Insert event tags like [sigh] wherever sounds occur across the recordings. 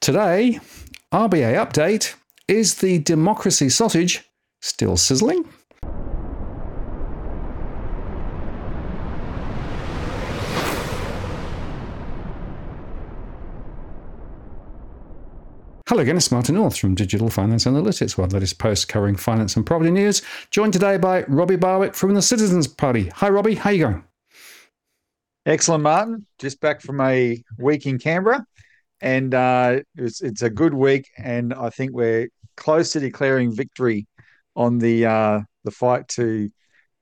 Today, RBA update is the democracy sausage still sizzling? Hello again, it's Martin North from Digital Finance Analytics, our latest post covering finance and property news. Joined today by Robbie Barwick from the Citizens Party. Hi, Robbie. How you going? Excellent, Martin. Just back from a week in Canberra, and uh, it's it's a good week, and I think we're close to declaring victory on the uh, the fight to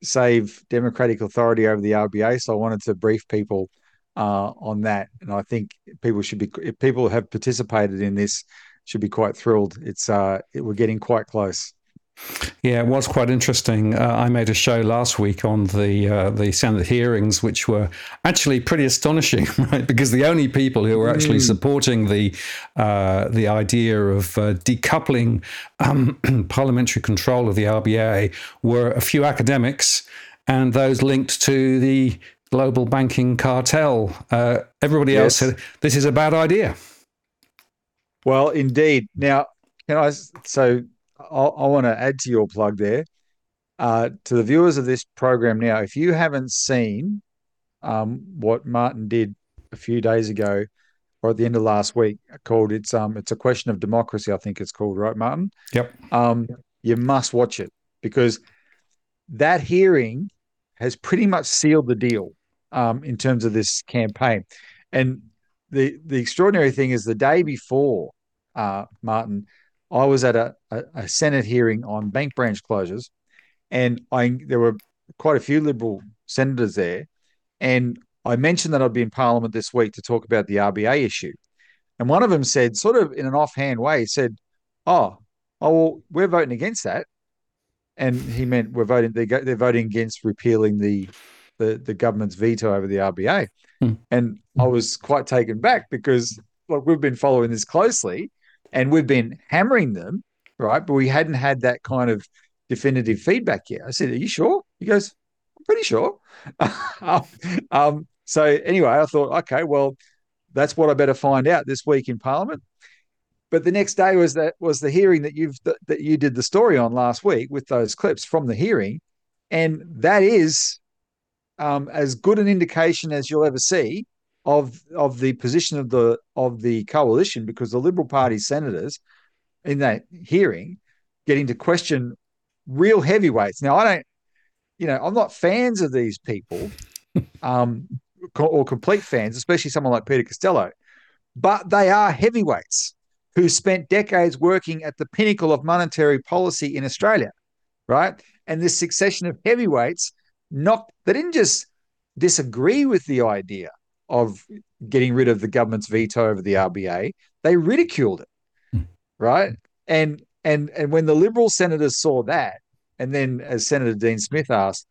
save democratic authority over the RBA. So I wanted to brief people uh, on that, and I think people should be if people have participated in this should be quite thrilled. It's uh, it, we're getting quite close. Yeah, it was quite interesting. Uh, I made a show last week on the uh, the Senate hearings, which were actually pretty astonishing, [laughs] right? Because the only people who were actually mm. supporting the uh, the idea of uh, decoupling um, [clears throat] parliamentary control of the RBA were a few academics and those linked to the global banking cartel. Uh, everybody yes. else said this is a bad idea. Well, indeed. Now, can I? So I, I want to add to your plug there. Uh, to the viewers of this program now, if you haven't seen um, what Martin did a few days ago or at the end of last week, called it's um it's a question of democracy, I think it's called, right, Martin? Yep. Um, you must watch it because that hearing has pretty much sealed the deal um, in terms of this campaign. And the the extraordinary thing is the day before, uh, Martin, I was at a, a, a, Senate hearing on bank branch closures, and I there were quite a few Liberal senators there, and I mentioned that I'd be in Parliament this week to talk about the RBA issue, and one of them said, sort of in an offhand way, said, "Oh, oh, well, we're voting against that," and he meant we're voting they go, they're voting against repealing the the, the government's veto over the RBA, hmm. and I was quite taken back because like we've been following this closely and we've been hammering them, right? But we hadn't had that kind of definitive feedback yet. I said, "Are you sure?" He goes, "I'm pretty sure." [laughs] um, so anyway, I thought, okay, well, that's what I better find out this week in Parliament. But the next day was that was the hearing that you've that, that you did the story on last week with those clips from the hearing, and that is um, as good an indication as you'll ever see of of the position of the of the coalition because the Liberal Party senators in that hearing getting to question real heavyweights. Now I don't, you know, I'm not fans of these people, [laughs] um, or complete fans, especially someone like Peter Costello, but they are heavyweights who spent decades working at the pinnacle of monetary policy in Australia, right? And this succession of heavyweights not they didn't just disagree with the idea of getting rid of the government's veto over the RBA, they ridiculed it, mm. right? And and and when the Liberal senators saw that, and then as Senator Dean Smith asked,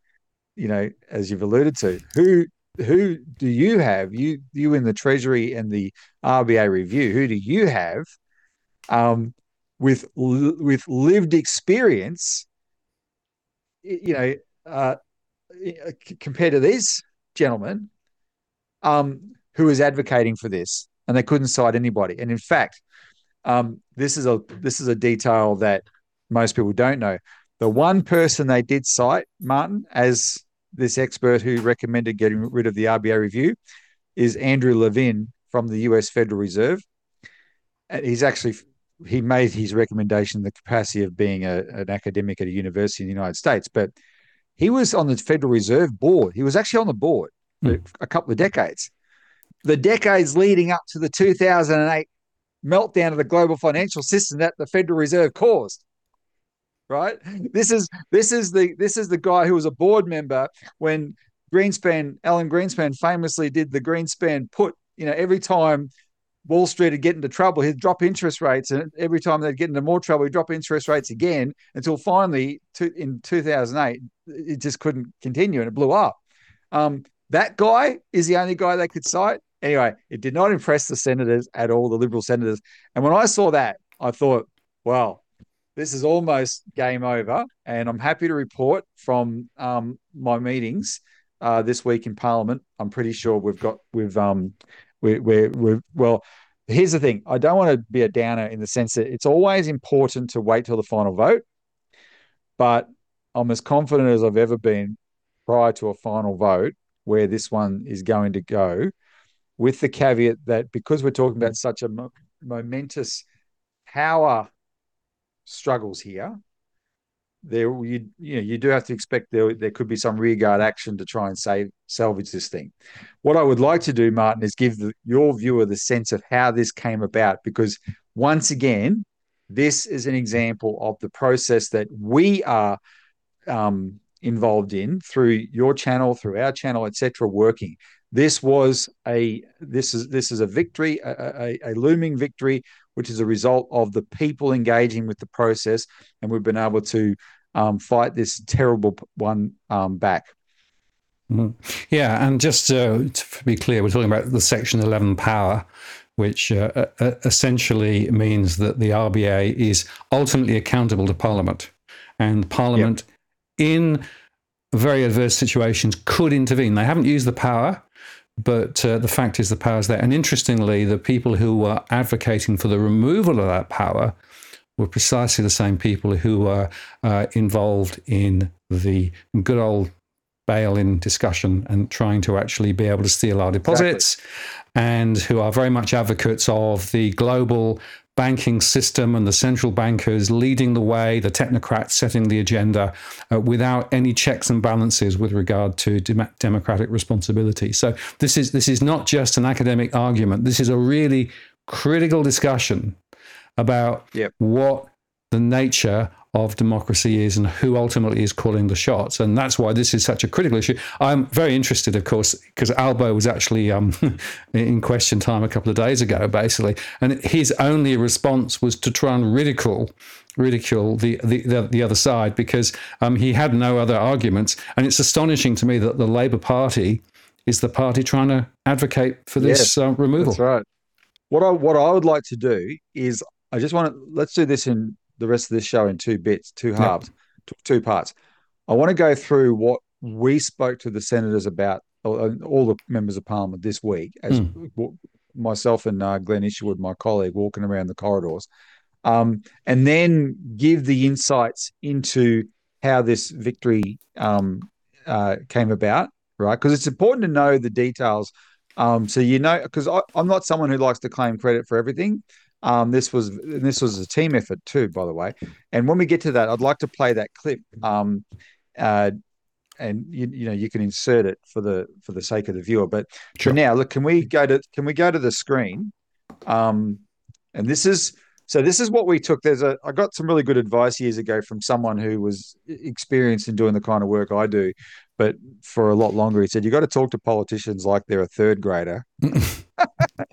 you know, as you've alluded to, who who do you have? You you in the Treasury and the RBA review, who do you have um, with with lived experience? You know, uh, compared to these gentlemen, um, who is advocating for this, and they couldn't cite anybody. And in fact, um, this is a this is a detail that most people don't know. The one person they did cite, Martin, as this expert who recommended getting rid of the RBA review, is Andrew Levin from the U.S. Federal Reserve. He's actually he made his recommendation in the capacity of being a, an academic at a university in the United States, but he was on the Federal Reserve board. He was actually on the board mm. a couple of decades. The decades leading up to the 2008 meltdown of the global financial system that the Federal Reserve caused. Right. This is this is the this is the guy who was a board member when Greenspan, Alan Greenspan, famously did the Greenspan put. You know, every time Wall Street would get into trouble, he'd drop interest rates, and every time they'd get into more trouble, he'd drop interest rates again until finally, to, in 2008, it just couldn't continue and it blew up. Um, that guy is the only guy they could cite. Anyway, it did not impress the senators at all, the Liberal senators. And when I saw that, I thought, well, this is almost game over. And I'm happy to report from um, my meetings uh, this week in Parliament. I'm pretty sure we've got we've um we, we're we're well. here's the thing I don't want to be a downer in the sense that it's always important to wait till the final vote, but I'm as confident as I've ever been prior to a final vote where this one is going to go, with the caveat that because we're talking about such a mo- momentous power struggles here, there you you know you do have to expect there there could be some rearguard action to try and save salvage this thing. What I would like to do, Martin, is give the, your viewer the sense of how this came about because once again, this is an example of the process that we are um, involved in through your channel, through our channel, etc. Working. This was a this is this is a victory, a, a, a looming victory which is a result of the people engaging with the process, and we've been able to um, fight this terrible one um, back. Mm-hmm. Yeah, and just uh, to be clear, we're talking about the Section 11 power, which uh, uh, essentially means that the RBA is ultimately accountable to Parliament, and Parliament, yep. In very adverse situations, could intervene. They haven't used the power but uh, the fact is, the power is there. And interestingly, the people who were advocating for the removal of that power were precisely the same people who were uh, involved in the good old bail-in discussion and trying to actually be able to steal our deposits, exactly. and who are very much advocates of the global banking system and the central bankers leading the way, the technocrats setting the agenda uh, without any checks and balances with regard to dem- democratic responsibility. So this is this is not just an academic argument. This is a really critical discussion about yep. what the nature of democracy is and who ultimately is calling the shots. And that's why this is such a critical issue. I'm very interested, of course, because Albo was actually um, [laughs] in question time a couple of days ago, basically. And his only response was to try and ridicule ridicule the, the, the, the other side because um, he had no other arguments. And it's astonishing to me that the Labour Party is the party trying to advocate for this yes, uh, removal. That's right. What I what I would like to do is I just want to let's do this in the rest of this show in two bits, two halves, yeah. two parts. I want to go through what we spoke to the senators about, all the members of parliament this week, as mm. myself and uh, Glenn Isherwood, my colleague, walking around the corridors, um, and then give the insights into how this victory um, uh, came about, right? Because it's important to know the details. Um, so you know, because I'm not someone who likes to claim credit for everything. Um, this was this was a team effort too, by the way. And when we get to that, I'd like to play that clip. Um, uh, and you, you know you can insert it for the for the sake of the viewer. But sure. for now, look, can we go to can we go to the screen? Um, and this is so this is what we took. There's a I got some really good advice years ago from someone who was experienced in doing the kind of work I do, but for a lot longer. He said you got to talk to politicians like they're a third grader. [laughs]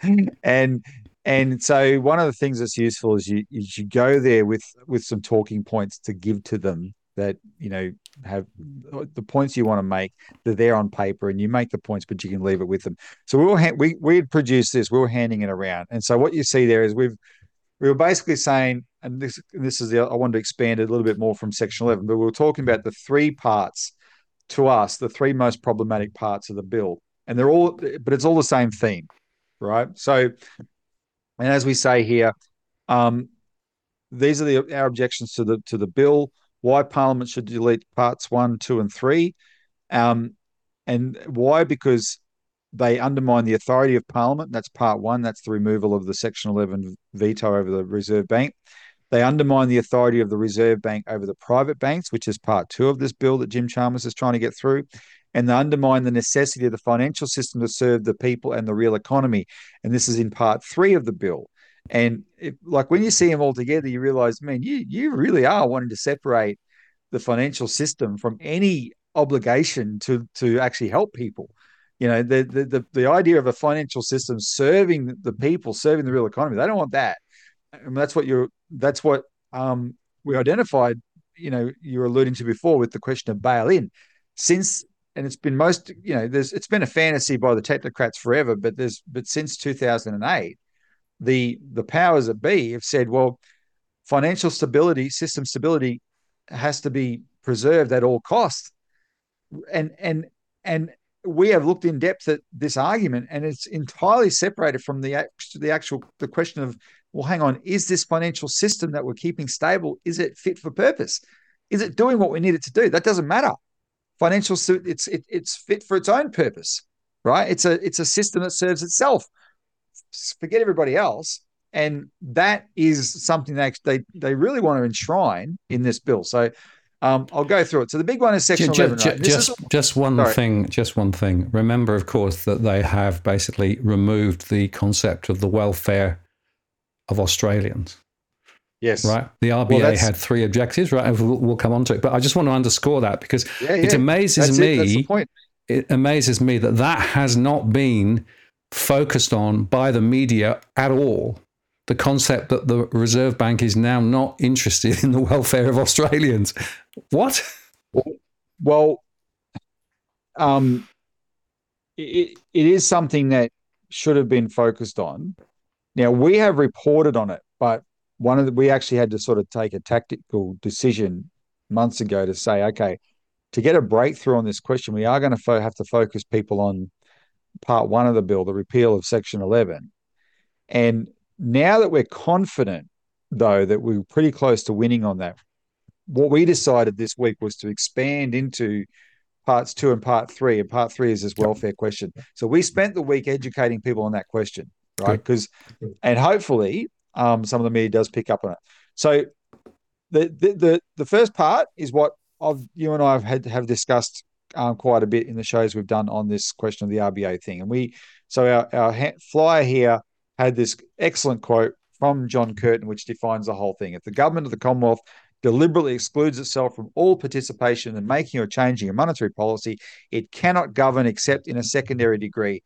[laughs] and and so one of the things that's useful is you is you go there with with some talking points to give to them that you know have the points you want to make they're there on paper and you make the points but you can leave it with them. So we were ha- we we had produced this we were handing it around. And so what you see there is we've we were basically saying and this this is the I wanted to expand it a little bit more from section 11 but we were talking about the three parts to us the three most problematic parts of the bill. And they're all but it's all the same theme right? So and as we say here, um, these are the, our objections to the to the bill. Why Parliament should delete parts one, two, and three, um, and why? Because they undermine the authority of Parliament. That's part one. That's the removal of the Section 11 veto over the Reserve Bank. They undermine the authority of the Reserve Bank over the private banks, which is part two of this bill that Jim Chalmers is trying to get through and they undermine the necessity of the financial system to serve the people and the real economy. And this is in part three of the bill. And it, like when you see them all together, you realize, man, you you really are wanting to separate the financial system from any obligation to to actually help people. You know, the the the, the idea of a financial system serving the people, serving the real economy, they don't want that. And that's what you're that's what um, we identified, you know, you were alluding to before with the question of bail in. Since and it's been most you know there's it's been a fantasy by the technocrats forever but there's but since 2008 the the powers that be have said well financial stability system stability has to be preserved at all costs and and and we have looked in depth at this argument, and it's entirely separated from the the actual the question of well, hang on, is this financial system that we're keeping stable is it fit for purpose? Is it doing what we need it to do? That doesn't matter. Financial suit it's it, it's fit for its own purpose, right? It's a it's a system that serves itself. Forget everybody else, and that is something that they they really want to enshrine in this bill. So um, I'll go through it. So the big one is section just, 11. Right? Just, is, just one sorry. thing. Just one thing. Remember, of course, that they have basically removed the concept of the welfare of Australians. Yes. Right. The RBA well, had three objectives. Right. We'll, we'll, come on to it, but I just want to underscore that because yeah, yeah. it amazes That's me. It. it amazes me that that has not been focused on by the media at all the concept that the Reserve Bank is now not interested [laughs] in the welfare of Australians. What? Well, um, it, it is something that should have been focused on. Now we have reported on it, but one of the, we actually had to sort of take a tactical decision months ago to say, okay, to get a breakthrough on this question, we are going to fo- have to focus people on part one of the bill, the repeal of Section 11. And now that we're confident, though, that we are pretty close to winning on that, what we decided this week was to expand into parts two and part three. And part three is this welfare question. So we spent the week educating people on that question, right? Because, and hopefully, um, some of the media does pick up on it. So the the the, the first part is what I've, you and I have had have discussed um, quite a bit in the shows we've done on this question of the RBA thing, and we so our our ha- flyer here had this excellent quote from John Curtin, which defines the whole thing. If the government of the Commonwealth deliberately excludes itself from all participation in making or changing a monetary policy, it cannot govern except in a secondary degree.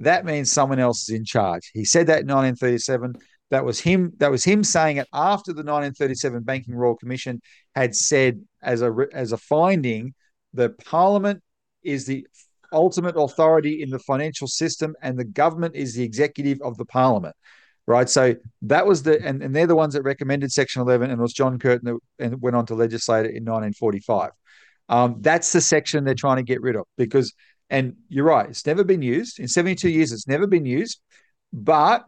That means someone else is in charge. He said that in 1937. That was him. That was him saying it after the 1937 Banking Royal Commission had said, as a as a finding, that Parliament is the ultimate authority in the financial system, and the government is the executive of the parliament. Right. So that was the, and, and they're the ones that recommended Section 11, and it was John Curtin that and went on to legislate it in 1945. Um, that's the section they're trying to get rid of because, and you're right, it's never been used. In 72 years, it's never been used. But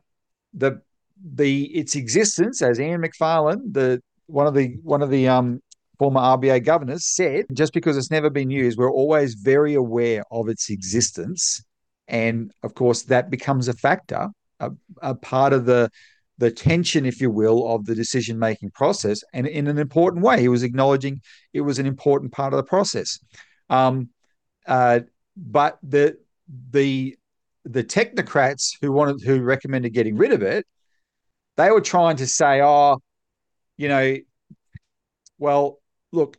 the the its existence, as Ian Macfarlane, the one of the one of the um former RBA governors, said just because it's never been used, we're always very aware of its existence. And of course, that becomes a factor, a, a part of the the tension, if you will, of the decision making process, and in an important way. He was acknowledging it was an important part of the process. Um, uh, but the the the technocrats who wanted who recommended getting rid of it, they were trying to say, oh, you know, well, look,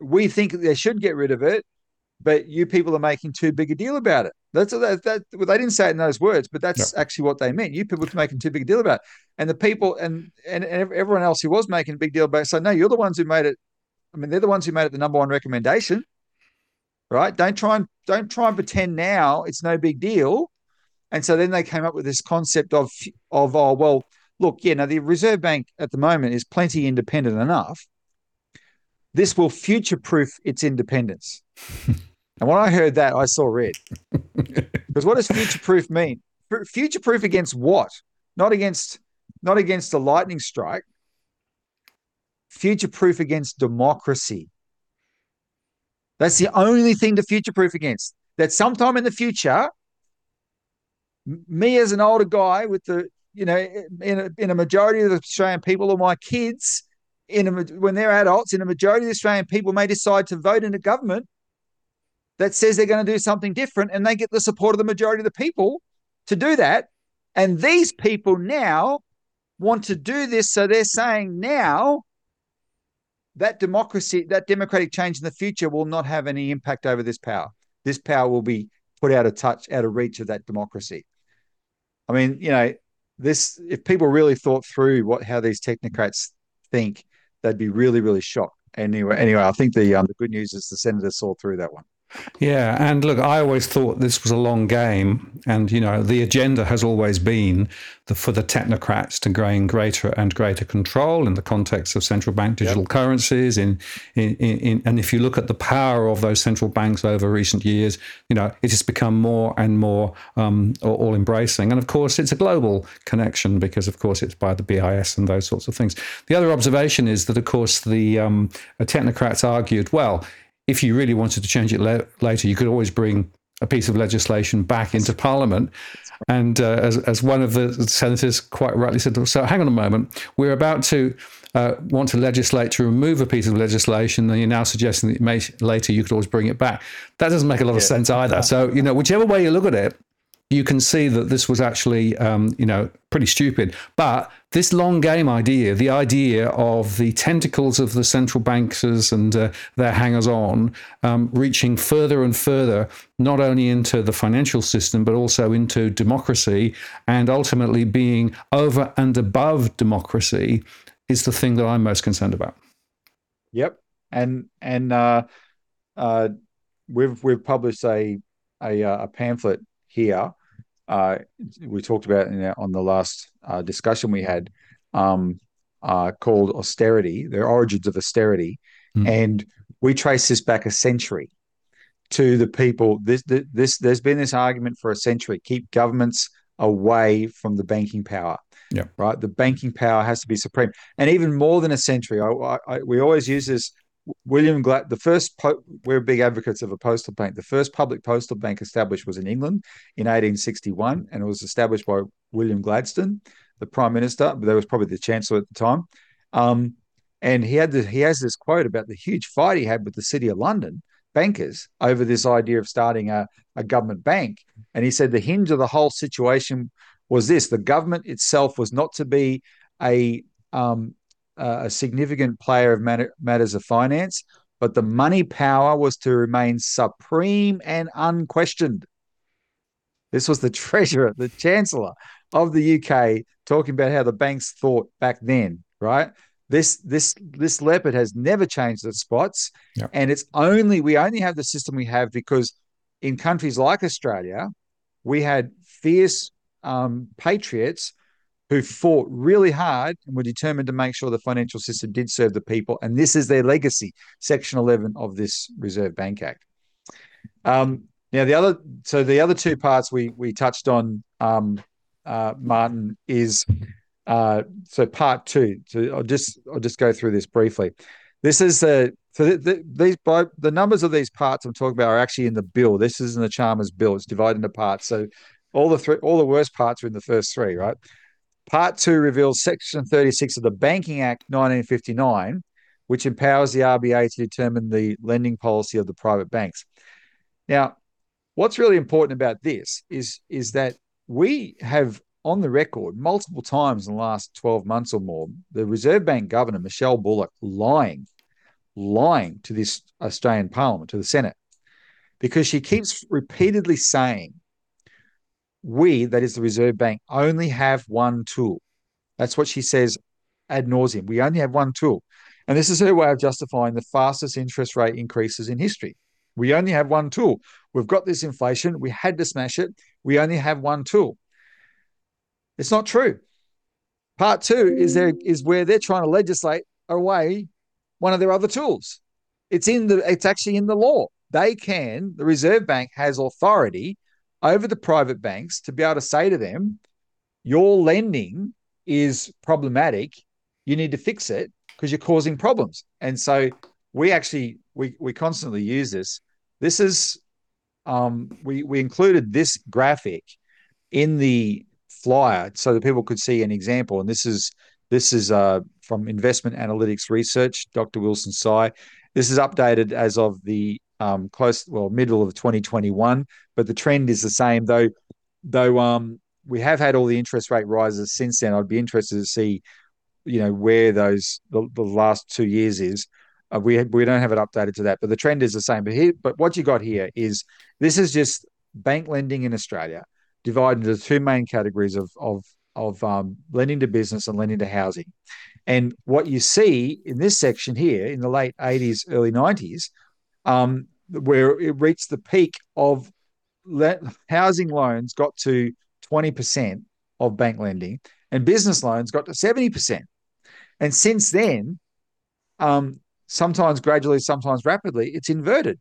we think they should get rid of it, but you people are making too big a deal about it. That's that, that well, they didn't say it in those words, but that's actually what they meant. You people are making too big a deal about it. And the people and, and and everyone else who was making a big deal about it said, no, you're the ones who made it. I mean, they're the ones who made it the number one recommendation, right? Don't try and don't try and pretend now it's no big deal. And so then they came up with this concept of of oh well, look, yeah, now the Reserve Bank at the moment is plenty independent enough this will future proof its independence. [laughs] and when I heard that, I saw red. [laughs] Because what does future proof mean? Future proof against what? Not against not against a lightning strike. Future proof against democracy. That's the only thing to future proof against. That sometime in the future, me as an older guy with the, you know, in a, in a majority of the Australian people or my kids in a, when they're adults, in a majority of the Australian people may decide to vote in a government that says they're going to do something different, and they get the support of the majority of the people to do that. And these people now want to do this, so they're saying now that democracy, that democratic change in the future will not have any impact over this power. This power will be put out of touch, out of reach of that democracy. I mean, you know, this if people really thought through what how these technocrats think they'd be really, really shocked. Anyway, anyway, I think the um, the good news is the senators saw through that one. Yeah, and look, I always thought this was a long game, and you know, the agenda has always been the, for the technocrats to gain greater and greater control in the context of central bank digital yep. currencies. In, in, in, and if you look at the power of those central banks over recent years, you know, it has become more and more um, all embracing. And of course, it's a global connection because, of course, it's by the BIS and those sorts of things. The other observation is that, of course, the um, technocrats argued, well if you really wanted to change it le- later, you could always bring a piece of legislation back into Parliament. And uh, as, as one of the senators quite rightly said, so hang on a moment, we're about to uh, want to legislate to remove a piece of legislation, and you're now suggesting that may, later you could always bring it back. That doesn't make a lot yeah. of sense either. So, you know, whichever way you look at it, you can see that this was actually, um, you know, pretty stupid. But this long game idea, the idea of the tentacles of the central bankers and uh, their hangers on um, reaching further and further, not only into the financial system, but also into democracy and ultimately being over and above democracy is the thing that I'm most concerned about. Yep. And, and, uh, uh, we've, we've published a, a, uh, a pamphlet here uh, we talked about on the last uh, discussion we had um, uh, called austerity, the origins of austerity, mm. and we trace this back a century to the people. This, this, there's been this argument for a century: keep governments away from the banking power. Yeah. Right. The banking power has to be supreme, and even more than a century. I, I, we always use this William Glad, the first, po- we're big advocates of a postal bank. The first public postal bank established was in England in 1861, and it was established by William Gladstone, the Prime Minister. But there was probably the Chancellor at the time. Um, and he had the, he has this quote about the huge fight he had with the City of London bankers over this idea of starting a, a government bank. And he said the hinge of the whole situation was this: the government itself was not to be a um, uh, a significant player of matter, matters of finance, but the money power was to remain supreme and unquestioned. This was the [laughs] treasurer, the chancellor of the UK, talking about how the banks thought back then, right? This this this leopard has never changed its spots, yep. and it's only we only have the system we have because in countries like Australia, we had fierce um, patriots who fought really hard and were determined to make sure the financial system did serve the people. And this is their legacy, Section 11 of this Reserve Bank Act. Um, now, the other, so the other two parts we we touched on, um, uh, Martin, is uh, so part two. So I'll just I'll just go through this briefly. This is the so the, the, these the numbers of these parts I'm talking about are actually in the bill. This is in the Chalmers bill. It's divided into parts. So all the three, all the worst parts are in the first three, right? Part two reveals Section 36 of the Banking Act 1959, which empowers the RBA to determine the lending policy of the private banks. Now, what's really important about this is, is that we have on the record multiple times in the last 12 months or more the Reserve Bank Governor, Michelle Bullock, lying, lying to this Australian Parliament, to the Senate, because she keeps repeatedly saying we, that is the Reserve Bank, only have one tool. That's what she says ad nauseum. We only have one tool. And this is her way of justifying the fastest interest rate increases in history. We only have one tool. We've got this inflation. We had to smash it. We only have one tool. It's not true. Part two is there hmm. is where they're trying to legislate away one of their other tools. It's in the it's actually in the law. They can, the Reserve Bank has authority over the private banks to be able to say to them, your lending is problematic. You need to fix it because you're causing problems. And so we actually we we constantly use this. This is um, we we included this graphic in the flyer so that people could see an example. And this is this is uh, from Investment Analytics Research, Dr. Wilson Tsai. This is updated as of the um, close, well, middle of 2021, but the trend is the same. Though, though um, we have had all the interest rate rises since then. I'd be interested to see, you know, where those the, the last two years is. Uh, we we don't have it updated to that, but the trend is the same. But here, but what you got here is this is just bank lending in Australia divided into two main categories of of of um, lending to business and lending to housing. And what you see in this section here in the late 80s, early 90s um, where it reached the peak of le- housing loans got to 20% of bank lending and business loans got to 70%. And since then, um, sometimes gradually, sometimes rapidly, it's inverted.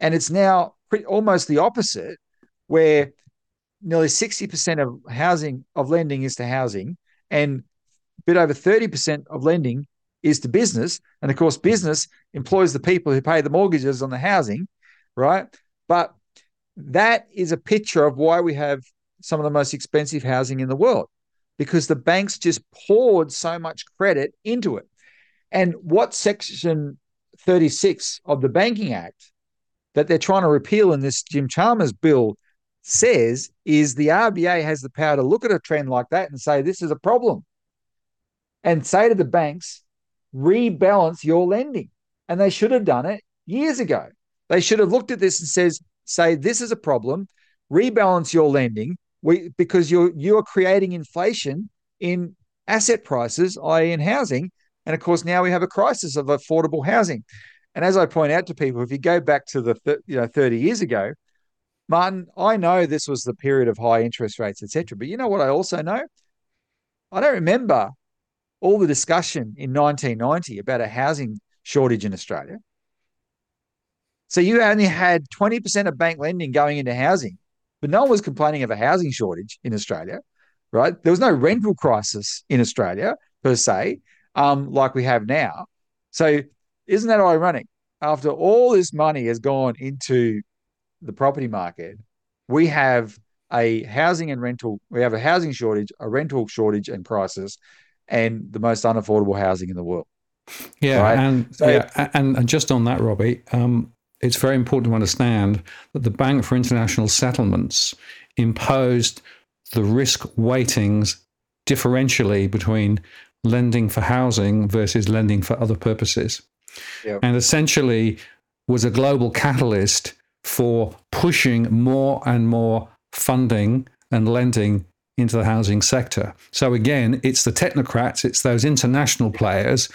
And it's now pretty, almost the opposite, where nearly 60% of housing, of lending is to housing, and a bit over 30% of lending is to business. And of course, business employs the people who pay the mortgages on the housing, right? But that is a picture of why we have some of the most expensive housing in the world because the banks just poured so much credit into it. And what Section 36 of the Banking Act that they're trying to repeal in this Jim Chalmers bill says is the RBA has the power to look at a trend like that and say, this is a problem. And say to the banks, rebalance your lending. And they should have done it years ago. They should have looked at this and says, say, this is a problem, rebalance your lending, we, because you're you're creating inflation in asset prices, i.e., in housing, and of course now we have a crisis of affordable housing. And as I point out to people, if you go back to the you know 30 years ago, Martin, I know this was the period of high interest rates, etc. But you know what I also know? I don't remember all the discussion in 1990 about a housing shortage in Australia. So you only had 20% of bank lending going into housing, but no one was complaining of a housing shortage in Australia, right? There was no rental crisis in Australia per se, um, like we have now. So isn't that ironic? After all this money has gone into the property market, we have a housing and rental, we have a housing shortage, a rental shortage and crisis, and the most unaffordable housing in the world. Yeah, right? and so, yeah, and, and just on that, Robbie, um, it's very important to understand that the Bank for International Settlements imposed the risk weightings differentially between lending for housing versus lending for other purposes. Yep. And essentially was a global catalyst for pushing more and more funding and lending into the housing sector. So again, it's the technocrats, it's those international players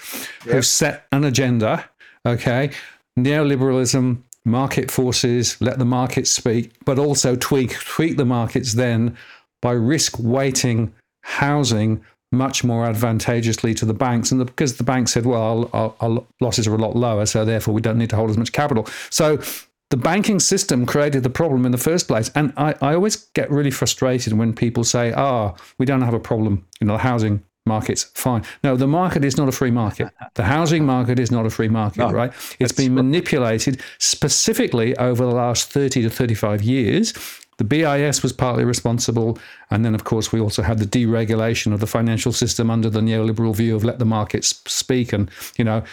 yep. who set an agenda, okay? Neoliberalism, market forces, let the markets speak, but also tweak tweak the markets then by risk weighting housing much more advantageously to the banks, and the, because the banks said, well, our, our, losses are a lot lower, so therefore we don't need to hold as much capital. So the banking system created the problem in the first place. And I, I always get really frustrated when people say, ah, oh, we don't have a problem. You know, the housing market's fine. No, the market is not a free market. [laughs] The housing market is not a free market, no, right? It's been manipulated specifically over the last 30 to 35 years. The BIS was partly responsible. And then, of course, we also had the deregulation of the financial system under the neoliberal view of let the markets speak. And, you know,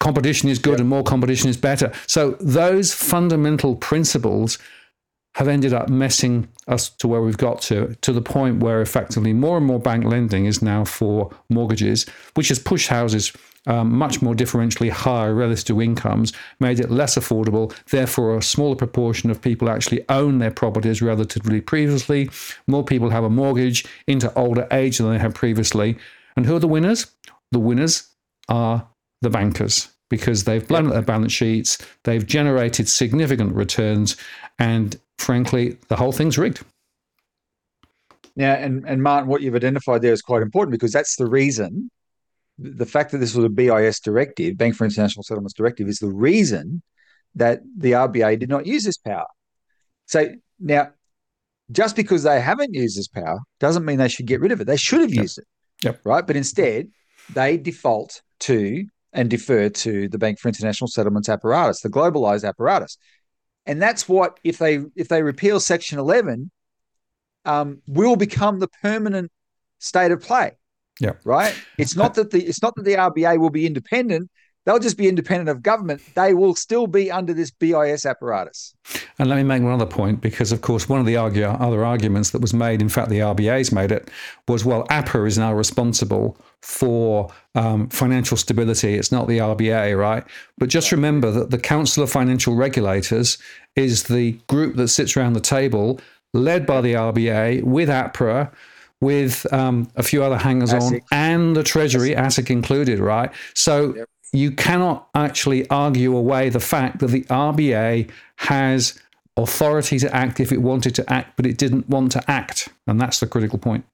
competition is good yep. and more competition is better. So those fundamental principles have ended up messing us to where we've got to, to the point where effectively more and more bank lending is now for mortgages, which has pushed houses um, much more differentially higher relative to incomes, made it less affordable. Therefore, a smaller proportion of people actually own their properties relatively previously. More people have a mortgage into older age than they had previously. And who are the winners? The winners are the bankers because they've blown up their balance sheets, they've generated significant returns, and frankly, the whole thing's rigged. Now, and, and Martin, what you've identified there is quite important because that's the reason. The fact that this was a BIS directive, Bank for International Settlements directive, is the reason that the RBA did not use this power. So now, just because they haven't used this power doesn't mean they should get rid of it. They should have used it. Yep. Right. But instead, they default to and defer to the Bank for International Settlements apparatus, the globalized apparatus. And that's what if they if they repeal Section 11, um, will become the permanent state of play. Yeah. Right. It's not [laughs] that the it's not that the RBA will be independent they'll just be independent of government. They will still be under this BIS apparatus. And let me make one other point, because of course, one of the argue, other arguments that was made, in fact, the RBA's made it, was well, APRA is now responsible for um, financial stability. It's not the RBA, right? But just remember that the Council of Financial Regulators is the group that sits around the table, led by the RBA with APRA with um, a few other hangers on and the Treasury, ASIC included, right? So Yep. You cannot actually argue away the fact that the RBA has authority to act if it wanted to act, but it didn't want to act. And that's the critical point.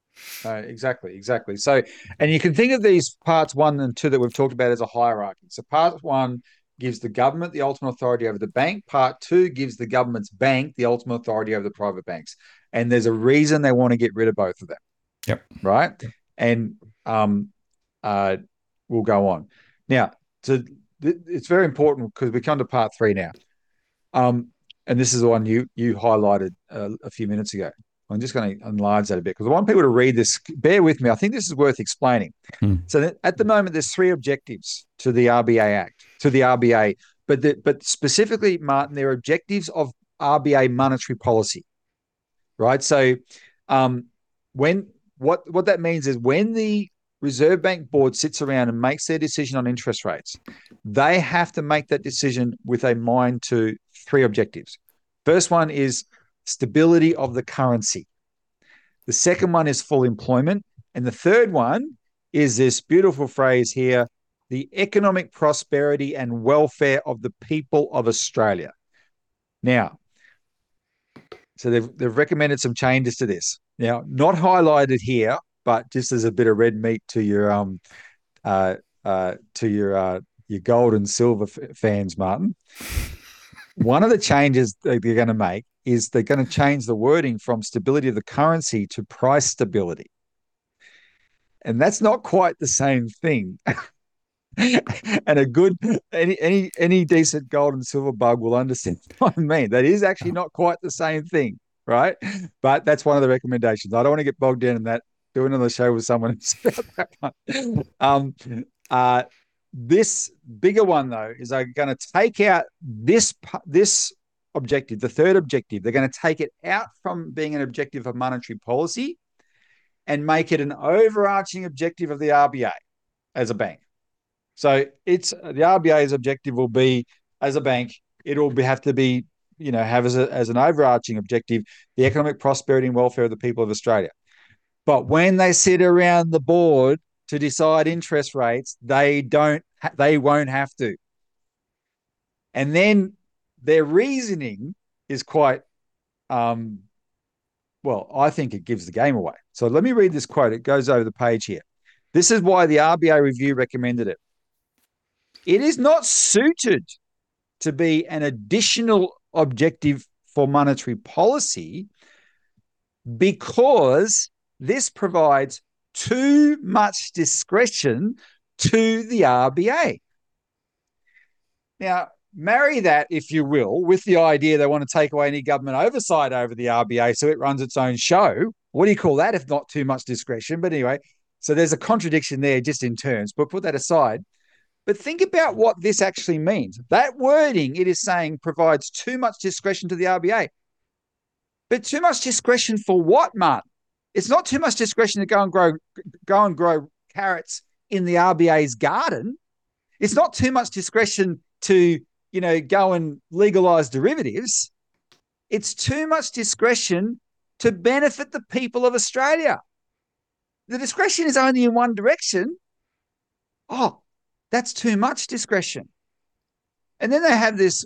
Uh, exactly, exactly. So, and you can think of these parts one and two that we've talked about as a hierarchy. So, part one gives the government the ultimate authority over the bank. Part two gives the government's bank the ultimate authority over the private banks. And there's a reason they want to get rid of both of them. Yep. Right. And um, uh, we'll go on now. So th- it's very important because we come to part three now. Um, and this is the one you you highlighted uh, a few minutes ago. I'm just going to enlarge that a bit because I want people to read this. Bear with me. I think this is worth explaining. Hmm. So at the moment, there's three objectives to the RBA Act, to the RBA, but the, but specifically, Martin, they're objectives of RBA monetary policy, right? So, um, when what what that means is when the Reserve Bank board sits around and makes their decision on interest rates, they have to make that decision with a mind to three objectives. First one is stability of the currency. The second one is full employment. And the third one is this beautiful phrase here the economic prosperity and welfare of the people of Australia. Now, so they've, they've recommended some changes to this. Now, not highlighted here, but just as a bit of red meat to your um uh uh to your uh your gold and silver f- fans, Martin. One of the changes that they're going to make is they're going to change the wording from stability of the currency to price stability. And that's not quite the same thing. [laughs] and a good any any any decent gold and silver bug will understand [laughs] what I mean. That is actually not quite the same thing, right? But that's one of the recommendations. I don't want to get bogged down in that. Do another show with someone about that one. Um, uh, this bigger one though is they're going to take out this this objective, the third objective. They're going to take it out from being an objective of monetary policy and make it an overarching objective of the RBA as a bank. So it's the RBA's objective will be as a bank, it'll be, have to be, you know, have as, a, as an overarching objective the economic prosperity and welfare of the people of Australia. But when they sit around the board to decide interest rates, they don't, they won't have to. And then their reasoning is quite, um, well, I think it gives the game away. So let me read this quote. It goes over the page here. This is why the RBA review recommended it. It is not suited to be an additional objective for monetary policy because this provides too much discretion to the RBA. Now, marry that, if you will, with the idea they want to take away any government oversight over the RBA so it runs its own show. What do you call that if not too much discretion? But anyway, so there's a contradiction there just in terms, but put that aside. But think about what this actually means. That wording, it is saying, provides too much discretion to the RBA. But too much discretion for what, Martin? It's not too much discretion to go and grow, go and grow carrots in the RBA's garden. It's not too much discretion to, you know, go and legalize derivatives. It's too much discretion to benefit the people of Australia. The discretion is only in one direction. Oh, that's too much discretion. And then they have this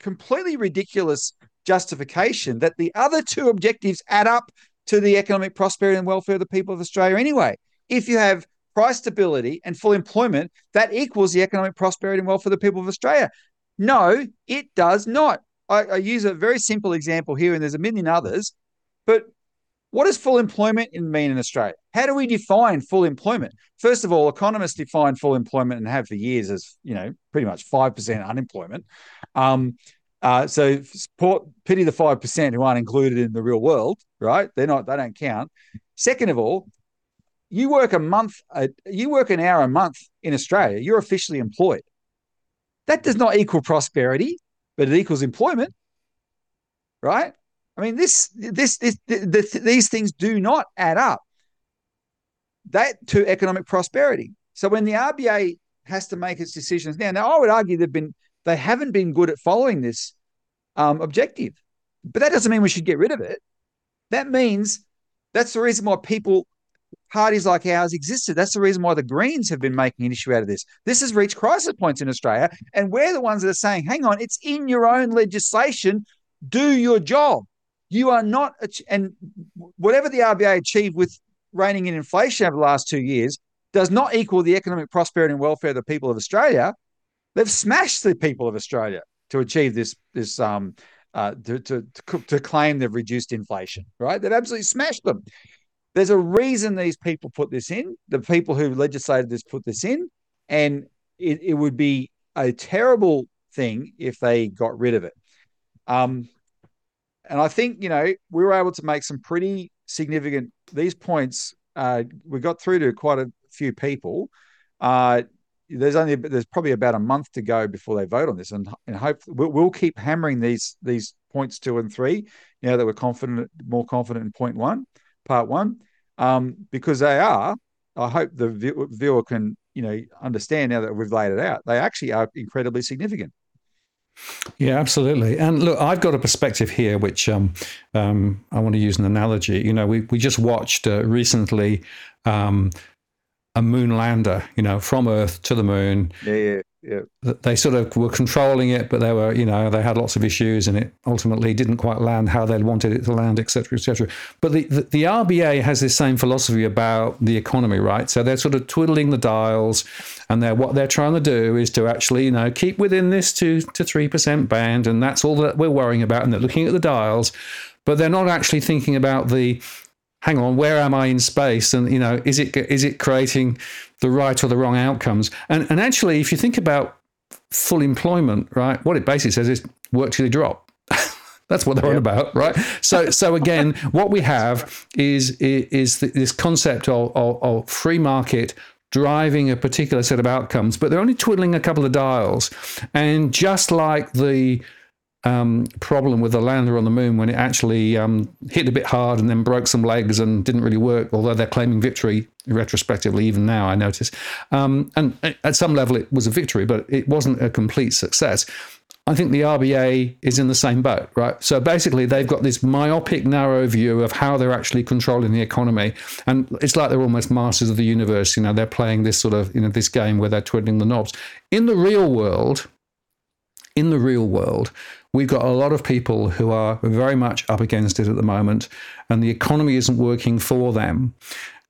completely ridiculous justification that the other two objectives add up to the economic prosperity and welfare of the people of Australia anyway. If you have price stability and full employment, that equals the economic prosperity and welfare of the people of Australia. No, it does not. I, I use a very simple example here, and there's a million others. But what does full employment mean in Australia? How do we define full employment? First of all, economists define full employment and have for years as you know pretty much five percent unemployment. Um, uh, so support, pity the five percent who aren't included in the real world, right? They're not. They don't count. Second of all, you work a month. Uh, you work an hour a month in Australia. You're officially employed. That does not equal prosperity, but it equals employment, right? I mean, this, this, this, this, these things do not add up. That to economic prosperity. So when the RBA has to make its decisions now, now I would argue they've been they haven't been good at following this um, objective, but that doesn't mean we should get rid of it. That means That's the reason why people parties like ours existed. That's the reason why the Greens have been making an issue out of this. This has reached crisis points in Australia, and we're the ones that are saying, hang on, it's in your own legislation. Do your job. You are not, and whatever the RBA achieved with reining in inflation over the last two years does not equal the economic prosperity and welfare of the people of Australia. They've smashed the people of Australia to achieve this this um uh, to, to, to claim they've reduced inflation, right? They've absolutely smashed them. There's a reason these people put this in. The people who legislated this put this in, and it, it would be a terrible thing if they got rid of it. Um, and I think you know we were able to make some pretty significant these points. Uh, we got through to quite a few people. Uh, there's only there's probably about a month to go before they vote on this, and and hope we'll, we'll keep hammering these these points two and three now that we're confident, more confident in point one, part one, um, because they are. I hope the viewer can you know understand now that we've laid it out. They actually are incredibly significant. Yeah, absolutely. And look, I've got a perspective here, which um, um, I want to use an analogy. You know, we we just watched uh, recently um, a moon lander, you know, from Earth to the moon. Yeah, yeah, yeah. They sort of were controlling it, but they were, you know, they had lots of issues, and it ultimately didn't quite land how they wanted it to land, etc., etc. But the, the, the RBA has this same philosophy about the economy, right? So they're sort of twiddling the dials, and they're what they're trying to do is to actually, you know, keep within this two to three percent band, and that's all that we're worrying about. And they're looking at the dials, but they're not actually thinking about the hang on, where am I in space? And you know, is it is it creating the right or the wrong outcomes? And and actually, if you think about full employment, right, what it basically says is work till you drop. [laughs] That's what they're yep. on about, right? So, so again, what we have is is this concept of, of, of, free market driving a particular set of outcomes, but they're only twiddling a couple of dials. And just like the um, problem with the lander on the moon when it actually um, hit a bit hard and then broke some legs and didn't really work, although they're claiming victory retrospectively, even now, I notice. Um, and at some level, it was a victory, but it wasn't a complete success. I think the RBA is in the same boat, right? So basically, they've got this myopic, narrow view of how they're actually controlling the economy, and it's like they're almost masters of the universe. You know, they're playing this sort of you know this game where they're twiddling the knobs. In the real world, in the real world, we've got a lot of people who are very much up against it at the moment, and the economy isn't working for them.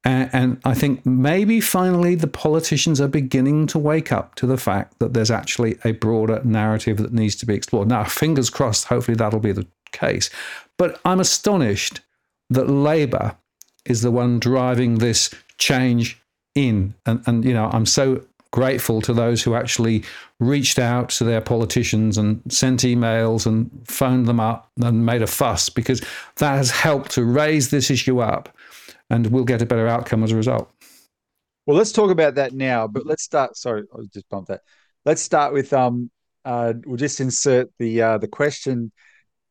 And, I think maybe finally the politicians are beginning to wake up to the fact that there's actually a broader narrative that needs to be explored. Now, fingers crossed, hopefully that'll be the case. But I'm astonished that Labor is the one driving this change in. And, and you know, I'm so grateful to those who actually reached out to their politicians and sent emails and phoned them up and made a fuss because that has helped to raise this issue up and we'll get a better outcome as a result. Well, let's talk about that now, but let's start. Sorry, I just bumped that. Let's start with um. Uh, we'll just insert the uh, the question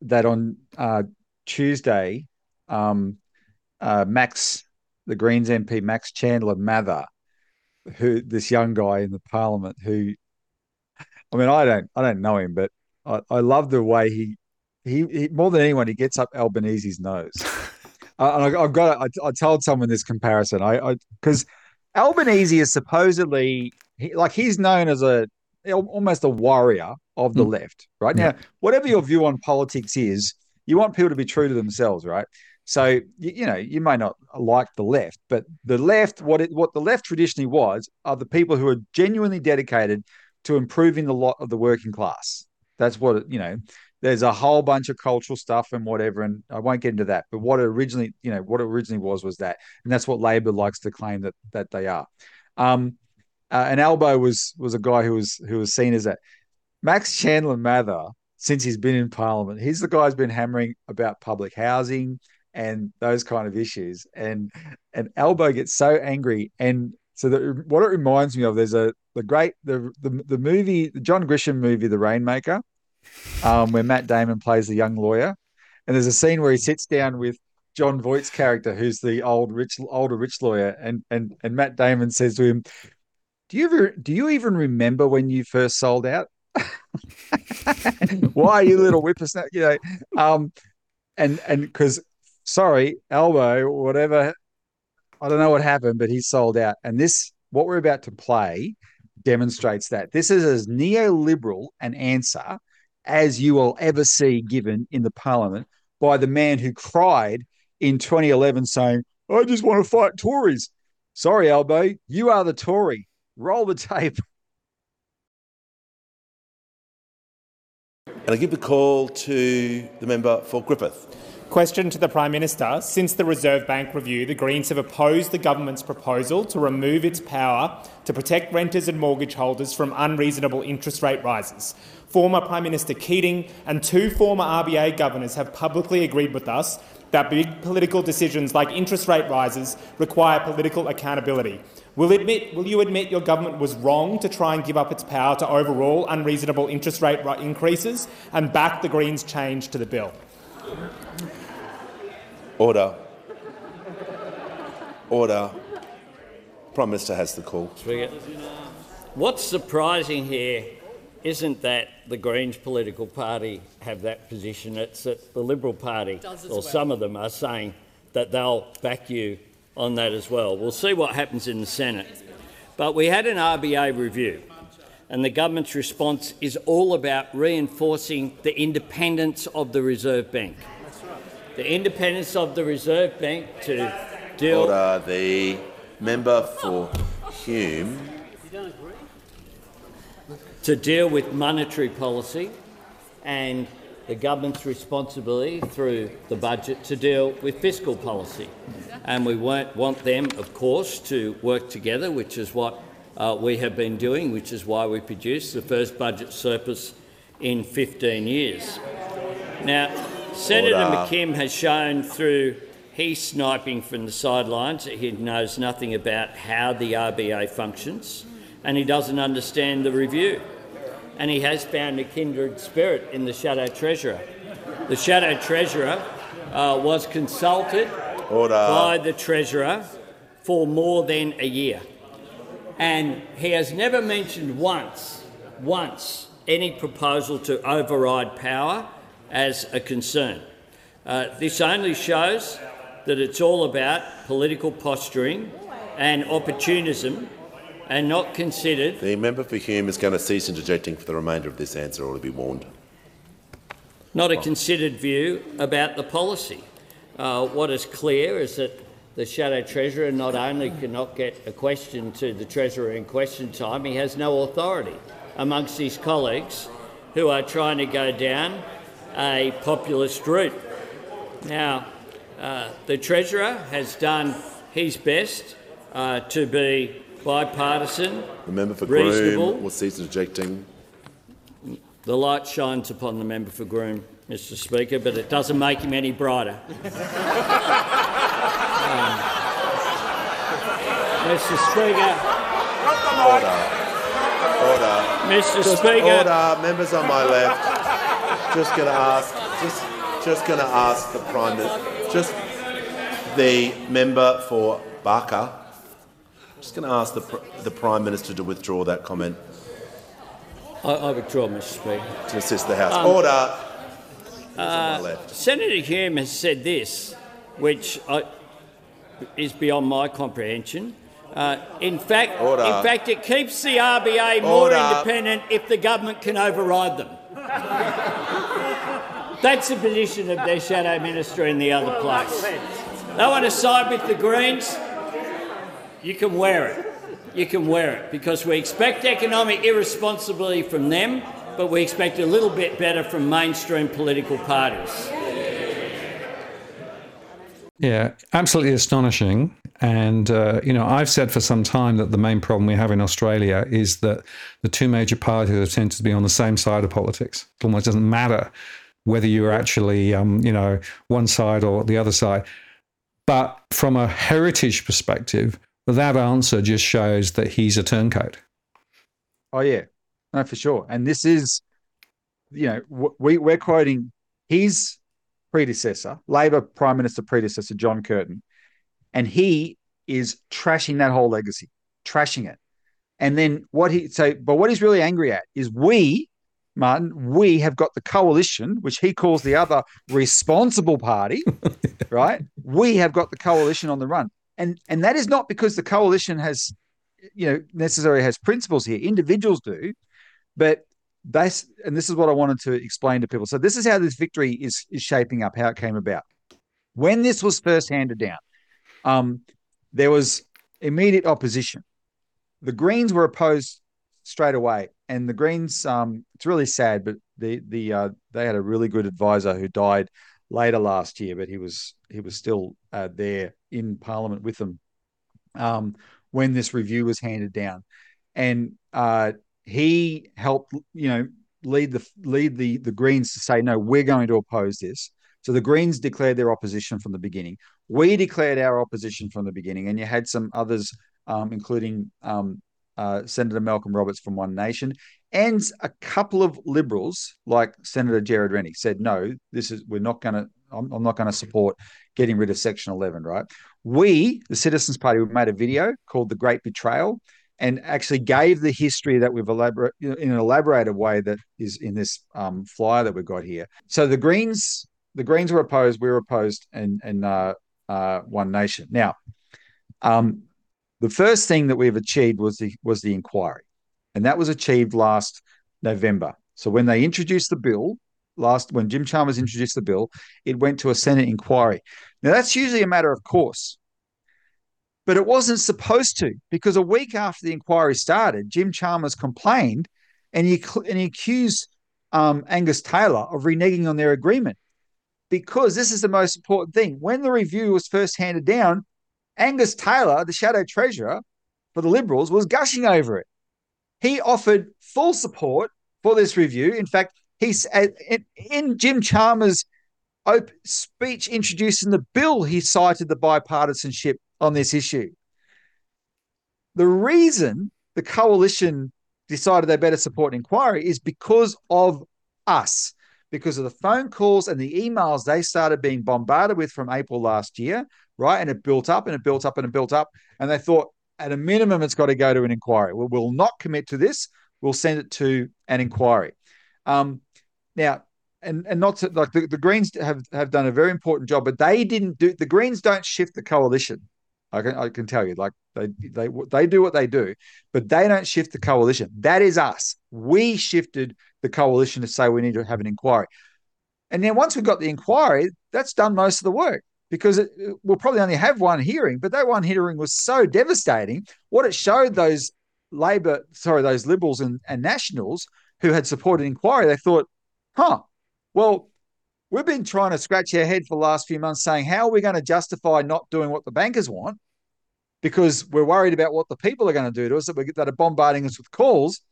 that on uh, Tuesday, um, uh, Max, the Greens MP Max Chandler Mather, who this young guy in the parliament who I mean I don't I don't know him but I, I love the way he, he, he more than anyone he gets up Albanese's nose. [laughs] Uh, and I, have got I, I told someone this comparison. I I because Albanese is supposedly he, like he's known as a almost a warrior of the mm. left right? Now whatever your view on politics is you want people to be true to themselves right so you, you, know you may not like the left, but the left, what it, what the left traditionally was, are the people who are genuinely dedicated to improving the lot of the working class. That's what it, you know. There's a whole bunch of cultural stuff and whatever, and I won't get into that. But what originally, you know, what originally was was that, and that's what Labor likes to claim that that they are. Um, uh, and Albo was was a guy who was who was seen as that. Max Chandler Mather, since he's been in Parliament, he's the guy who's been hammering about public housing, and those kind of issues. And and Albo gets so angry, and so that what it reminds me of, there's a the great the the, the movie, the John Grisham movie, The Rainmaker, um, where Matt Damon plays the young lawyer, and there's a scene where he sits down with Jon Voight's character, who's the old rich older rich lawyer, and and and Matt Damon says to him, "Do you ever do you even remember when you first sold out?" [laughs] Why, you little whippersnapper? You know, um, and and because sorry, Albo, whatever. I don't know what happened, but he sold out. And this, what we're about to play, demonstrates that. This is as neoliberal an answer as you will ever see given in the parliament by the man who cried in 2011 saying, I just want to fight Tories. Sorry, Albo, you are the Tory. Roll the tape. And I give the call to the member for Griffith. Question to the Prime Minister. Since the Reserve Bank review, the Greens have opposed the government's proposal to remove its power to protect renters and mortgage holders from unreasonable interest rate rises. Former Prime Minister Keating and two former RBA governors have publicly agreed with us that big political decisions like interest rate rises require political accountability. Will, admit, will you admit your government was wrong to try and give up its power to overrule unreasonable interest rate increases and back the Greens' change to the bill? Order. Order. Prime Minister has the call. What's surprising here isn't that the Greens political party have that position. It's that the Liberal Party, or well. some of them, are saying that they'll back you on that as well. We'll see what happens in the Senate. But we had an RBA review, and the government's response is all about reinforcing the independence of the Reserve Bank. The independence of the Reserve Bank to deal. Order the member for Hume to deal with monetary policy and the government's responsibility through the budget to deal with fiscal policy. And we won't want them, of course, to work together, which is what uh, we have been doing, which is why we produced the first budget surplus in 15 years. Now, Senator Order. McKim has shown through his sniping from the sidelines that he knows nothing about how the RBA functions and he doesn't understand the review and he has found a kindred spirit in the Shadow Treasurer. The Shadow Treasurer uh, was consulted Order. by the Treasurer for more than a year. And he has never mentioned once, once, any proposal to override power as a concern. Uh, this only shows that it's all about political posturing and opportunism and not considered. The member for Hume is going to cease interjecting for the remainder of this answer or to be warned. Not a considered view about the policy. Uh, what is clear is that the Shadow Treasurer not only cannot get a question to the Treasurer in question time, he has no authority amongst his colleagues who are trying to go down a populist route. Now, uh, the Treasurer has done his best uh, to be bipartisan, The member for reasonable. Groom cease interjecting. The light shines upon the member for Groom, Mr Speaker, but it doesn't make him any brighter. [laughs] um, Mr Speaker. Order. Order. Mr Just Speaker. Order. Members on my left. Just going to ask. Just, just going to ask the Prime Minister. Just the member for Barker just going to ask the, the Prime Minister to withdraw that comment. I, I withdraw, Mr Speaker. To assist the House. Um, Order. Uh, Senator Hume has said this, which I, is beyond my comprehension. Uh, in fact, Order. in fact, it keeps the RBA more Order. independent if the government can override them. That's the position of their shadow minister in the other place. They want to side with the Greens. You can wear it. You can wear it because we expect economic irresponsibility from them, but we expect a little bit better from mainstream political parties. Yeah, absolutely astonishing. And, uh, you know, I've said for some time that the main problem we have in Australia is that the two major parties have tended to be on the same side of politics. It almost doesn't matter whether you're actually, um, you know, one side or the other side. But from a heritage perspective, that answer just shows that he's a turncoat. Oh yeah, no, for sure. And this is, you know, we we're quoting his predecessor, Labor Prime Minister predecessor John Curtin, and he is trashing that whole legacy, trashing it. And then what he so, but what he's really angry at is we, Martin, we have got the coalition, which he calls the other responsible party, [laughs] right? We have got the coalition on the run. And and that is not because the coalition has, you know, necessarily has principles here. Individuals do, but that's and this is what I wanted to explain to people. So this is how this victory is is shaping up, how it came about. When this was first handed down, um, there was immediate opposition. The Greens were opposed straight away, and the Greens. Um, it's really sad, but the the uh, they had a really good advisor who died later last year, but he was he was still uh, there in Parliament with them um, when this review was handed down, and uh, he helped you know lead the lead the the Greens to say no, we're going to oppose this. So the Greens declared their opposition from the beginning. We declared our opposition from the beginning, and you had some others, um, including um, uh, Senator Malcolm Roberts from One Nation, and a couple of Liberals, like Senator Gerard Rennick, said no. This is we're not going to. I'm, I'm not going to support getting rid of Section 11. Right? We, the Citizens Party, we made a video called "The Great Betrayal." and actually gave the history that we've elaborated in an elaborated way that is in this um, flyer that we've got here. So the Greens the Greens were opposed, we were opposed, and and uh, uh, One Nation. Now, um, the first thing that we've achieved was the was the inquiry, and that was achieved last November. So when they introduced the bill last, when Jim Chalmers introduced the bill, it went to a Senate inquiry. Now that's usually a matter of course, but it wasn't supposed to because a week after the inquiry started, Jim Chalmers complained, and he and he accused um, Angus Taylor of reneging on their agreement because this is the most important thing. When the review was first handed down, Angus Taylor, the shadow treasurer for the Liberals, was gushing over it. He offered full support for this review. In fact, he's uh, in Jim Chalmers' speech introducing the bill, he cited the bipartisanship on this issue. The reason the coalition decided they better support an inquiry is because of us because of the phone calls and the emails they started being bombarded with from April last year, right? And it built up and it built up and it built up. And they thought, at a minimum, it's got to go to an inquiry. We'll, we'll not commit to this. We'll send it to an inquiry. Um, now, and and not to, like the, the Greens have have done a very important job, but they didn't do the Greens don't shift the coalition. I can I can tell you, like they they they do what they do, but they don't shift the coalition. That is us. We shifted the coalition to say we need to have an inquiry, and then once we got the inquiry, that's done most of the work because it, we'll probably only have one hearing, but that one hearing was so devastating. What it showed those Labor, sorry, those Liberals and, and Nationals who had supported inquiry, they thought, huh, well, we've been trying to scratch our head for the last few months saying, how are we going to justify not doing what the bankers want? because we're worried about what the people are going to do to us that, we, that are bombarding us with calls.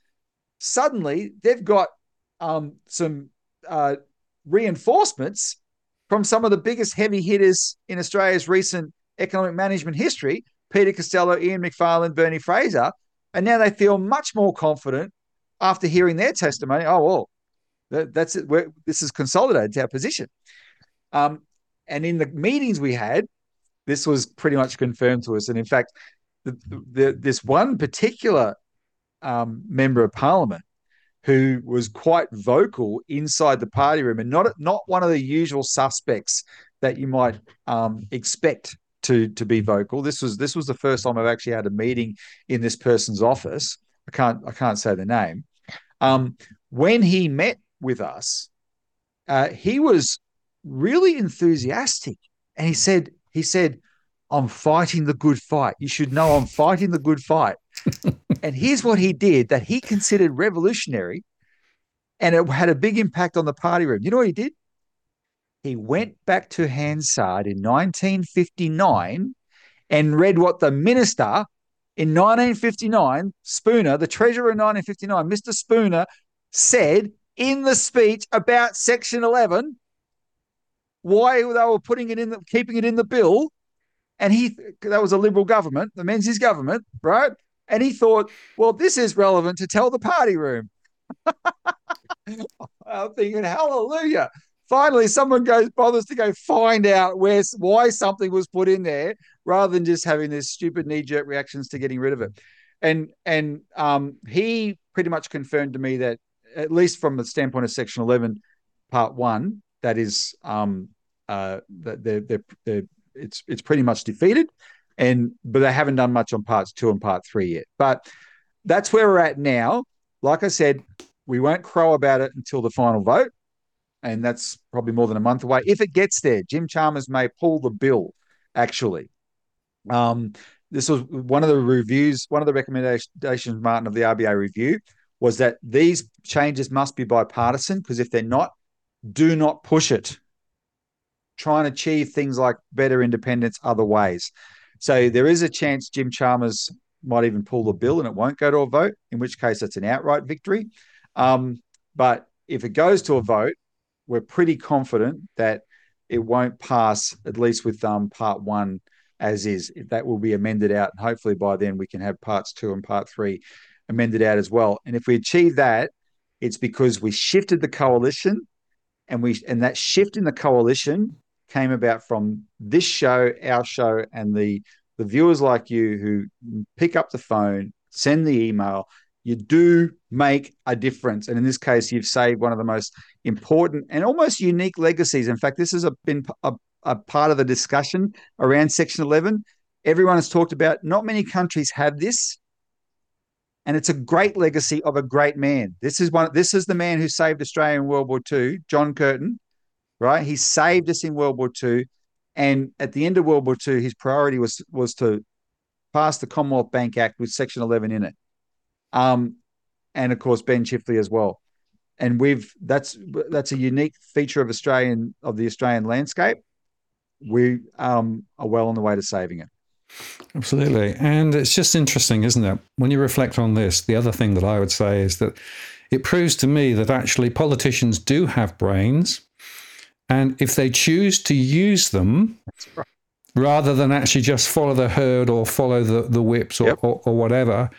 Suddenly, they've got um, some uh, reinforcements from some of the biggest heavy hitters in Australia's recent economic management history Peter Costello, Ian Macfarlane, Bernie Fraser. And now they feel much more confident after hearing their testimony. Oh, well, that, that's it. We're, this has consolidated our position. Um, and in the meetings we had, this was pretty much confirmed to us. And in fact, the, the, this one particular um, member of parliament who was quite vocal inside the party room and not not one of the usual suspects that you might um, expect to to be vocal. This was this was the first time I've actually had a meeting in this person's office. I can't I can't say the name. Um, when he met with us, uh, he was really enthusiastic, and he said, he said, I'm fighting the good fight. You should know I'm fighting the good fight. [laughs] and here's what he did that he considered revolutionary and it had a big impact on the party room. You know what he did? He went back to Hansard in 1959 and read what the minister in 1959, Spooner, the treasurer in 1959, Mr. Spooner, said in the speech about Section 11 why they were putting it in the keeping it in the bill. And he that was a liberal government, the Menzies government, right? And he thought, well, this is relevant to tell the party room. [laughs] I'm thinking, hallelujah. Finally, someone goes bothers to go find out where why something was put in there rather than just having this stupid knee-jerk reactions to getting rid of it. And and um, he pretty much confirmed to me that at least from the standpoint of Section 11, Part One, that is, um, uh, they're, they're, they're, it's it's pretty much defeated, and but they haven't done much on Parts Two and Part Three yet. But that's where we're at now. Like I said, we won't crow about it until the final vote, and that's probably more than a month away. If it gets there, Jim Chalmers may pull the bill. Actually, um, this was one of the reviews, one of the recommendations, Martin, of the RBA review was that these changes must be bipartisan because if they're not, do not push it. Try and achieve things like better independence other ways. So there is a chance Jim Chalmers might even pull the bill and it won't go to a vote, in which case it's an outright victory. Um, but if it goes to a vote, we're pretty confident that it won't pass, at least with um, part one as is. That will be amended out. And hopefully by then we can have parts two and part three amended out as well. And if we achieve that, it's because we shifted the coalition and we and that shift in the coalition came about from this show, our show, and the the viewers like you who pick up the phone, send the email, you do make a difference. And in this case, you've saved one of the most important and almost unique legacies. In fact, this has been a, a part of the discussion around Section 11. Everyone has talked about not many countries have this. And it's a great legacy of a great man. This is one. This is the man who saved Australia in World War II, John Curtin, right? He saved us in World War II, and at the end of World War II, his priority was was to pass the Commonwealth Bank Act with Section 11 in it, um, and of course Ben Chifley as well. And we've that's that's a unique feature of Australian of the Australian landscape we um, are well on the way to saving it. Absolutely. And it's just interesting, isn't it? When you reflect on this, the other thing that I would say is that it proves to me that actually politicians do have brains. And if they choose to use them, right. rather than actually just follow the herd or follow the, the whips or, yep. or, or whatever,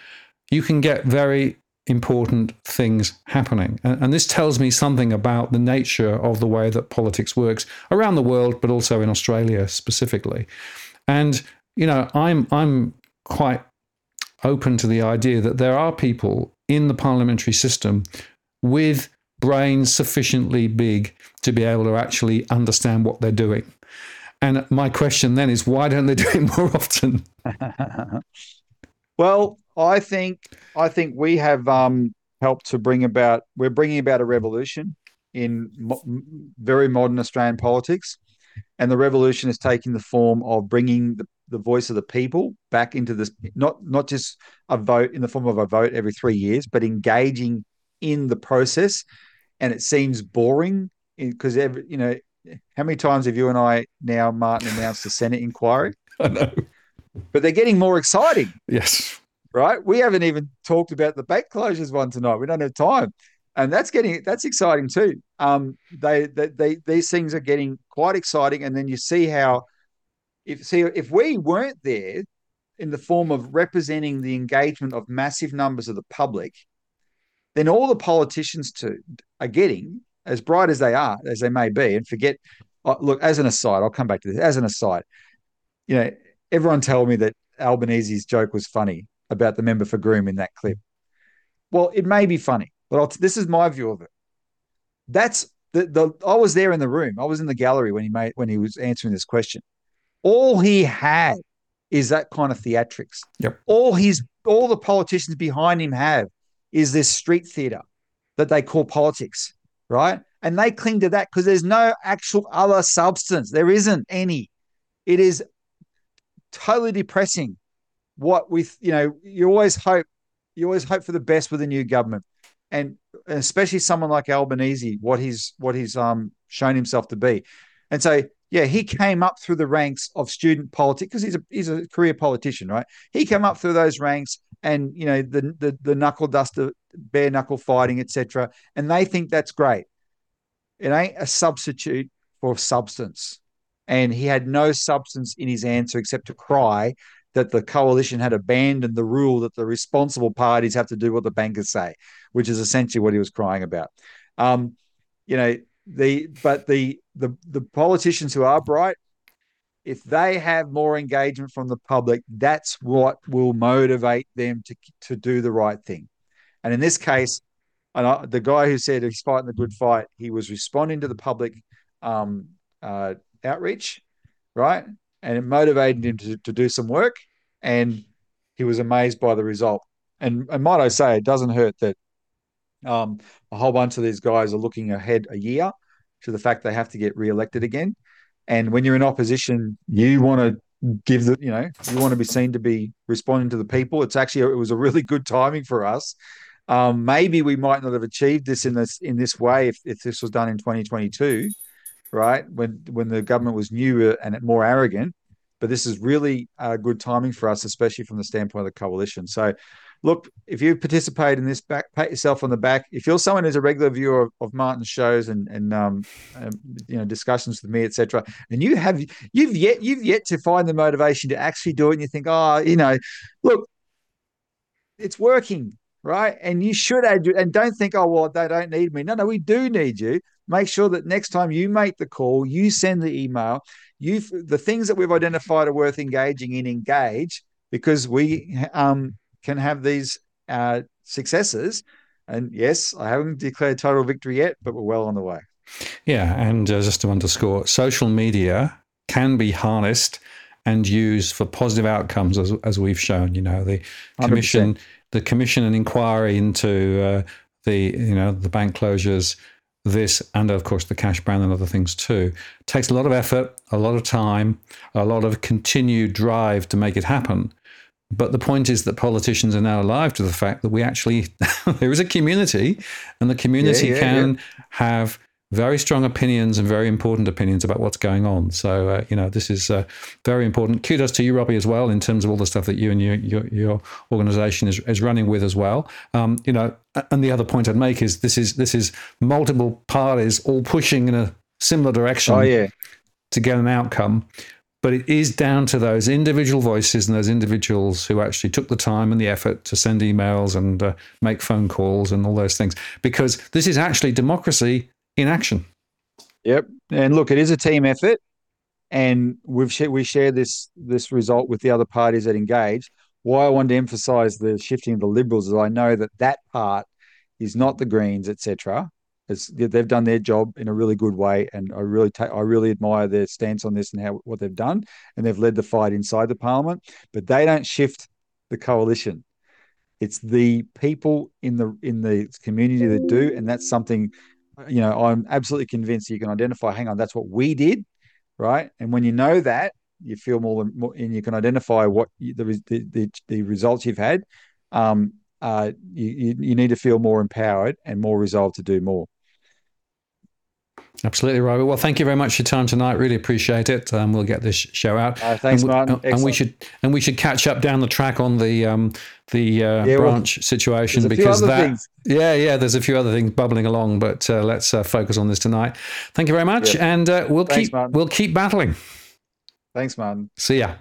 you can get very important things happening. And, and, this tells me something about the nature of the way that politics works around the world, but also in Australia specifically. And you know, I'm I'm quite open to the idea that there are people in the parliamentary system with brains sufficiently big to be able to actually understand what they're doing. And my question then is, why don't they do it more often? [laughs] well, I think I think we have um, helped to bring about. We're bringing about a revolution in mo- very modern Australian politics, and the revolution is taking the form of bringing the, the voice of the people back into this. Not not just a vote in the form of a vote every three years, but engaging in the process. And it seems boring because every you know how many times have you and I now Martin announced the Senate inquiry? [laughs] I know. But they're getting more exciting. Yes right? We haven't even talked about the bank closures one tonight. We don't have time, and that's getting that's exciting too. Um, they, they, they these things are getting quite exciting, and then you see how if see if we weren't there in the form of representing the engagement of massive numbers of the public, then all the politicians too are getting as bright as they are as they may be, and forget. Uh, look, as an aside, I'll come back to this. As an aside, you know, everyone told me that Albanese's joke was funny about the member for Groom in that clip. Well, it may be funny, but this is my view of it. That's the, the I was there in the room. I was in the gallery when he made when he was answering this question. All he had is that kind of theatrics. Yep. All his all the politicians behind him have is this street theater that they call politics, right? And they cling to that because there's no actual other substance. There isn't any. It is totally depressing what with you know you always hope you always hope for the best with a new government and especially someone like Albanese what he's what he's um shown himself to be and so yeah he came up through the ranks of student politics because he's a he's a career politician right? He came up through those ranks and you know the the, the knuckle duster bare knuckle fighting etc and they think that's great. It ain't a substitute for substance. And he had no substance in his answer except to cry that the coalition had abandoned the rule that the responsible parties have to do what the bankers say, which is essentially what he was crying about. Um, you know, the but the the the politicians who are bright, if they have more engagement from the public, that's what will motivate them to to do the right thing. And in this case, and I, the guy who said he's fighting the good fight, he was responding to the public um, uh, outreach, right? And it motivated him to, to do some work, and he was amazed by the result. And, and might I say, it doesn't hurt that um, a whole bunch of these guys are looking ahead a year to the fact they have to get re-elected again. And when you're in opposition, you want to give the, you know, you want to be seen to be responding to the people. It's actually it was a really good timing for us. Um, maybe we might not have achieved this in this in this way if, if this was done in 2022, right? When when the government was newer and more arrogant. But this is really uh, good timing for us, especially from the standpoint of the coalition. So look, if you participate in this, back pat yourself on the back. If you're someone who's a regular viewer of, of Martin's shows and and um, um, you know discussions with me, etc., and you have you've yet you've yet to find the motivation to actually do it, and you think, oh, you know, look, it's working, right? And you should add, and don't think, oh, well, they don't need me. No, no, we do need you. Make sure that next time you make the call, you send the email, you the things that we've identified are worth engaging in, engage because we um can have these uh, successes. And yes, I haven't declared total victory yet, but we're well on the way. Yeah, and uh, just to underscore, social media can be harnessed and used for positive outcomes, as, as we've shown. You know, the commission, 100%. the commission and inquiry into uh, the you know the bank closures, this, and of course the cash ban and other things too, takes a lot of effort, a lot of time, a lot of continued drive to make it happen. But the point is that politicians are now alive to the fact that we actually, [laughs] there is a community, and the community yeah, yeah, can yeah. have very strong opinions and very important opinions about what's going on. So, uh, you know, this is uh, very important. Kudos to you, Robbie, as well, in terms of all the stuff that you and your your, your organization is, is running with as well. Um, you know, and the other point I'd make is this is this is multiple parties all pushing in a similar direction. Oh, yeah. To get an outcome, but it is down to those individual voices and those individuals who actually took the time and the effort to send emails and uh, make phone calls and all those things, because this is actually democracy in action. Yep, and look, it is a team effort, and we've sh- we share this this result with the other parties that engage. Why I wanted to emphasise the shifting of the Liberals is I know that that part is not the Greens, etc. They've done their job in a really good way, and I really ta- I really admire their stance on this and how what they've done, and they've led the fight inside the parliament. But they don't shift the coalition; it's the people in the in the community that do, and that's something you know I'm absolutely convinced you can identify. Hang on, that's what we did, right? And when you know that, you feel more, more and you can identify what you, the, the the results you've had. Um, uh, you, you need to feel more empowered and more resolved to do more. Absolutely, Robert. Well, thank you very much for your time tonight. Really appreciate it. Um, we'll get this show out. Uh, thanks, and we, Martin. And we should and we should catch up down the track on the um, the uh, yeah, branch well, situation because that things. yeah yeah there's a few other things bubbling along, but uh, let's uh, focus on this tonight. Thank you very much, yeah. and uh, we'll thanks, keep Martin. we'll keep battling. Thanks, man. See ya.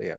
See ya.